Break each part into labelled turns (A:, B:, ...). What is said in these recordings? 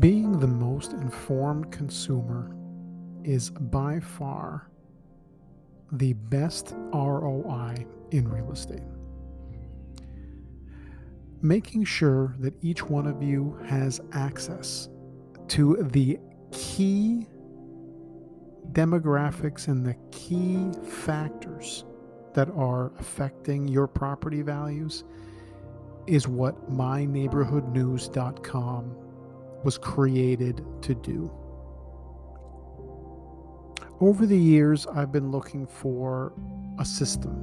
A: Being the most informed consumer is by far the best ROI in real estate. Making sure that each one of you has access to the key demographics and the key factors that are affecting your property values is what myneighborhoodnews.com was created to do. Over the years, I've been looking for a system,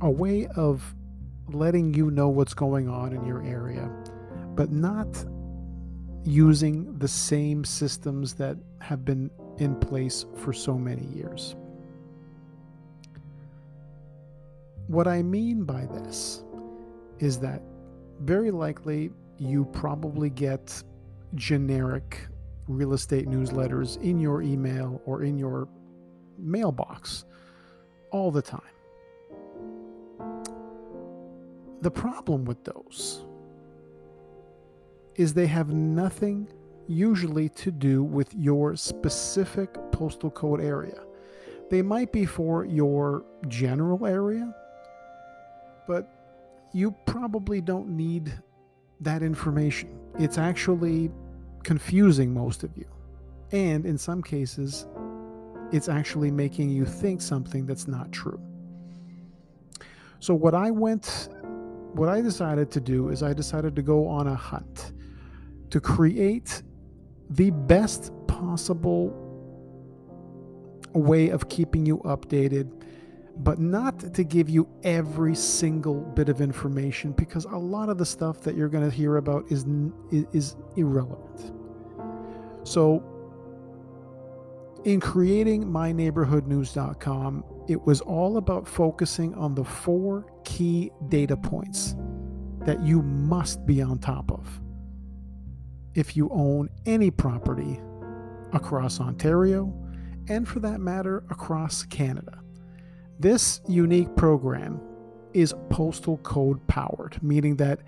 A: a way of letting you know what's going on in your area, but not using the same systems that have been in place for so many years. What I mean by this is that very likely you probably get generic real estate newsletters in your email or in your mailbox all the time. The problem with those is they have nothing usually to do with your specific postal code area. They might be for your general area, but you probably don't need that information. It's actually confusing most of you. And in some cases, it's actually making you think something that's not true. So, what I went, what I decided to do is I decided to go on a hunt to create the best possible way of keeping you updated but not to give you every single bit of information because a lot of the stuff that you're going to hear about is is irrelevant. So in creating myneighborhoodnews.com, it was all about focusing on the four key data points that you must be on top of if you own any property across Ontario and for that matter across Canada. This unique program is postal code powered, meaning that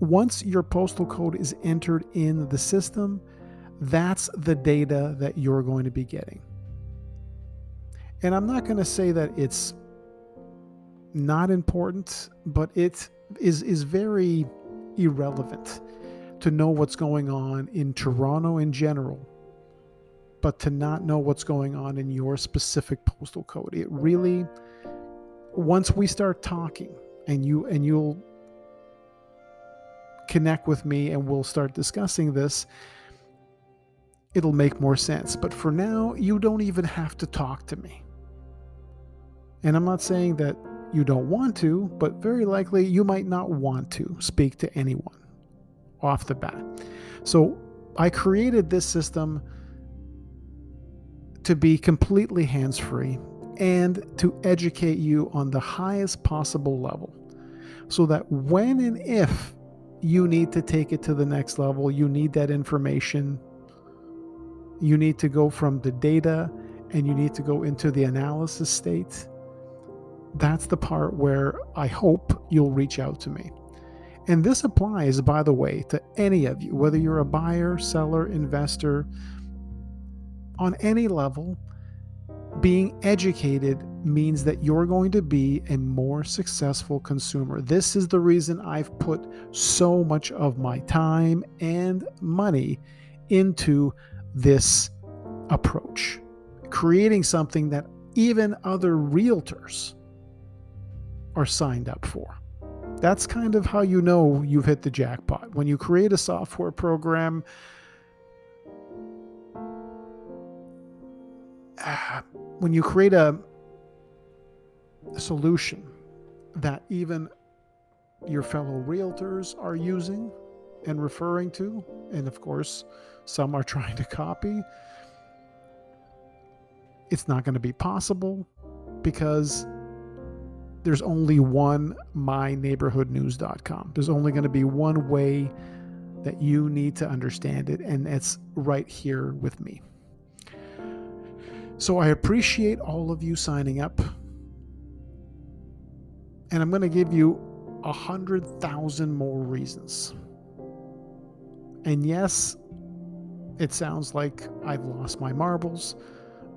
A: once your postal code is entered in the system, that's the data that you're going to be getting. And I'm not going to say that it's not important, but it is is very irrelevant to know what's going on in Toronto in general but to not know what's going on in your specific postal code. It really once we start talking and you and you'll connect with me and we'll start discussing this, it'll make more sense. But for now, you don't even have to talk to me. And I'm not saying that you don't want to, but very likely you might not want to speak to anyone off the bat. So I created this system to be completely hands free and to educate you on the highest possible level so that when and if you need to take it to the next level, you need that information. You need to go from the data and you need to go into the analysis state. That's the part where I hope you'll reach out to me. And this applies, by the way, to any of you, whether you're a buyer, seller, investor, on any level, being educated means that you're going to be a more successful consumer. This is the reason I've put so much of my time and money into this approach, creating something that even other realtors are signed up for. That's kind of how you know you've hit the jackpot. When you create a software program when you create a, solution that even your fellow realtors are using and referring to, and of course, some are trying to copy, it's not going to be possible because there's only one myneighborhoodnews.com. There's only going to be one way that you need to understand it, and it's right here with me. So I appreciate all of you signing up. And I'm going to give you a hundred thousand more reasons And yes, it sounds like I've lost my marbles,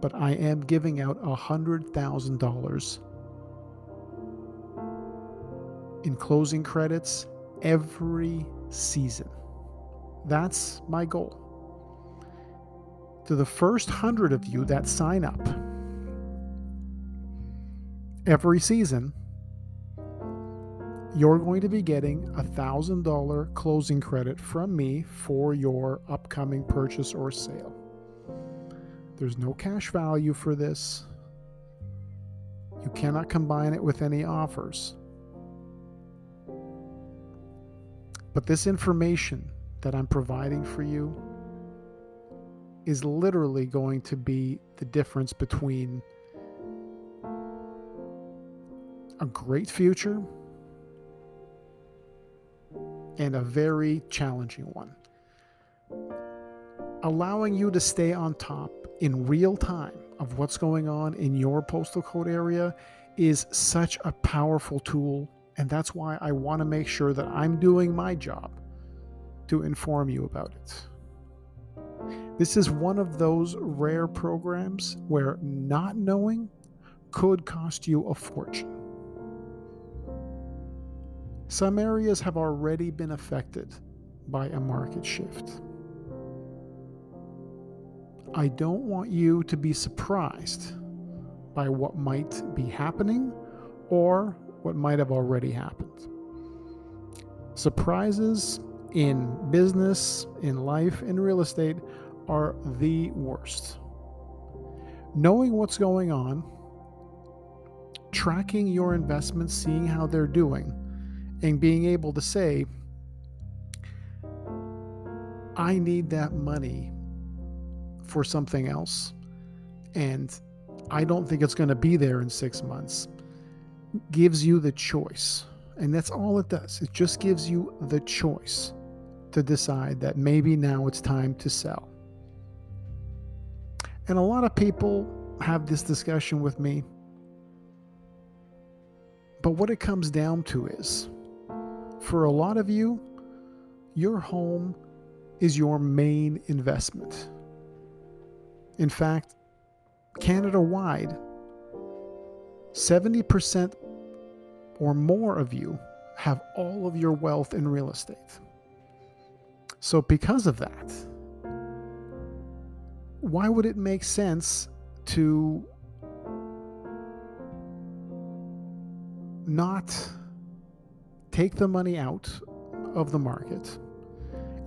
A: but I am giving out a $100,000 in closing credits every season. That's my goal. To the first hundred of you that sign up every season, you're going to be getting a thousand dollar closing credit from me for your upcoming purchase or sale. There's no cash value for this. You cannot combine it with any offers. But this information that I'm providing for you is literally going to be the difference between a great future and a very challenging one. Allowing you to stay on top in real time of what's going on in your postal code area is such a powerful tool. And that's why I want to make sure that I'm doing my job to inform you about it. This is one of those rare programs where not knowing could cost you a fortune. Some areas have already been affected by a market shift. I don't want you to be surprised by what might be happening or what might have already happened. Surprises in business, in life, in real estate are the worst. Knowing what's going on, tracking your investments, seeing how they're doing, and being able to say, I need that money for something else, and I don't think it's going to be there in six months, gives you the choice. And that's all it does. It just gives you the choice to decide that maybe now it's time to sell. And a lot of people have this discussion with me. But what it comes down to is for a lot of you, your home is your main investment. In fact, Canada wide, 70% or more of you have all of your wealth in real estate. So, because of that, why would it make sense to not take the money out of the market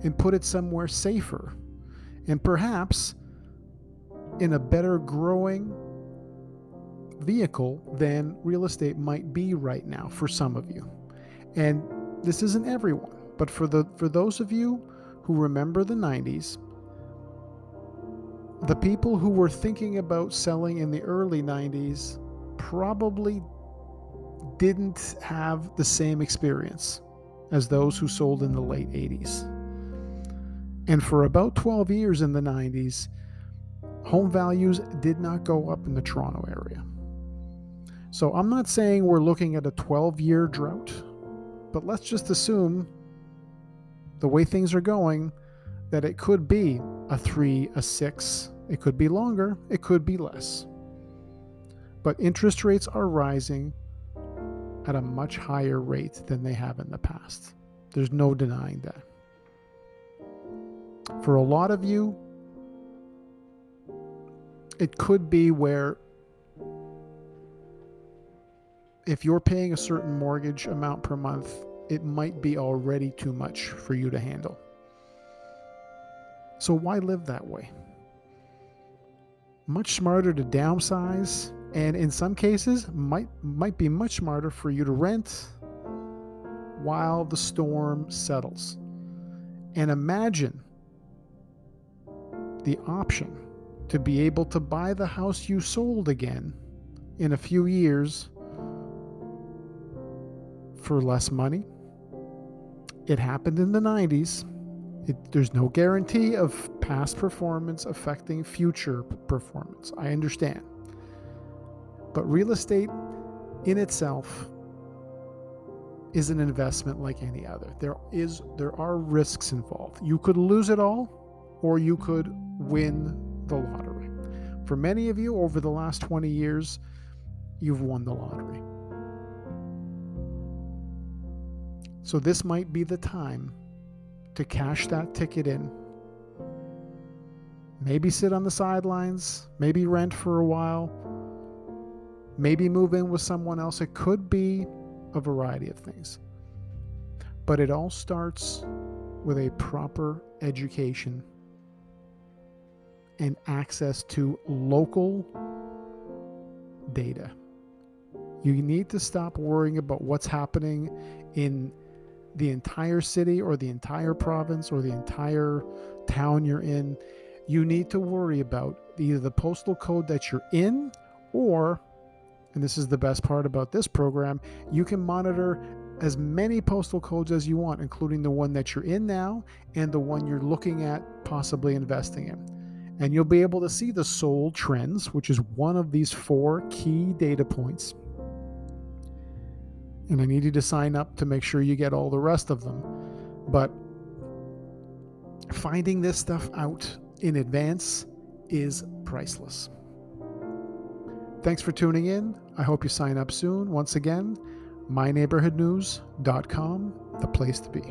A: and put it somewhere safer and perhaps in a better growing vehicle than real estate might be right now for some of you. And this isn't everyone, but for the for those of you who remember the 90s, the people who were thinking about selling in the early 90s probably didn't have the same experience as those who sold in the late 80s. And for about 12 years in the 90s, home values did not go up in the Toronto area. So I'm not saying we're looking at a 12 year drought, but let's just assume the way things are going that it could be a three, a six, it could be longer, it could be less. But interest rates are rising at a much higher rate than they have in the past. There's no denying that. For a lot of you, it could be where if you're paying a certain mortgage amount per month, it might be already too much for you to handle. So, why live that way? Much smarter to downsize and in some cases might might be much smarter for you to rent while the storm settles. And imagine the option to be able to buy the house you sold again in a few years for less money. It happened in the 90s it, there's no guarantee of past performance affecting future performance i understand but real estate in itself is an investment like any other. There is there are risks involved. You could lose it all or you could win the lottery. For many of you over the last 20 years, you've won the lottery. So this might be the time to cash that ticket in. Maybe sit on the sidelines, maybe rent for a while, maybe move in with someone else. It could be a variety of things. But it all starts with a proper education and access to local data. You need to stop worrying about what's happening in the entire city or the entire province or the entire town you're in. You need to worry about either the postal code that you're in or and this is the best part about this program, you can monitor as many postal codes as you want, including the one that you're in now and the one you're looking at possibly investing in. And you'll be able to see the sold trends, which is one of these four key data points. And I need you to sign up to make sure you get all the rest of them. But finding this stuff out in advance is priceless. Thanks for tuning in. I hope you sign up soon. Once again, myneighborhoodnews.com, the place to be.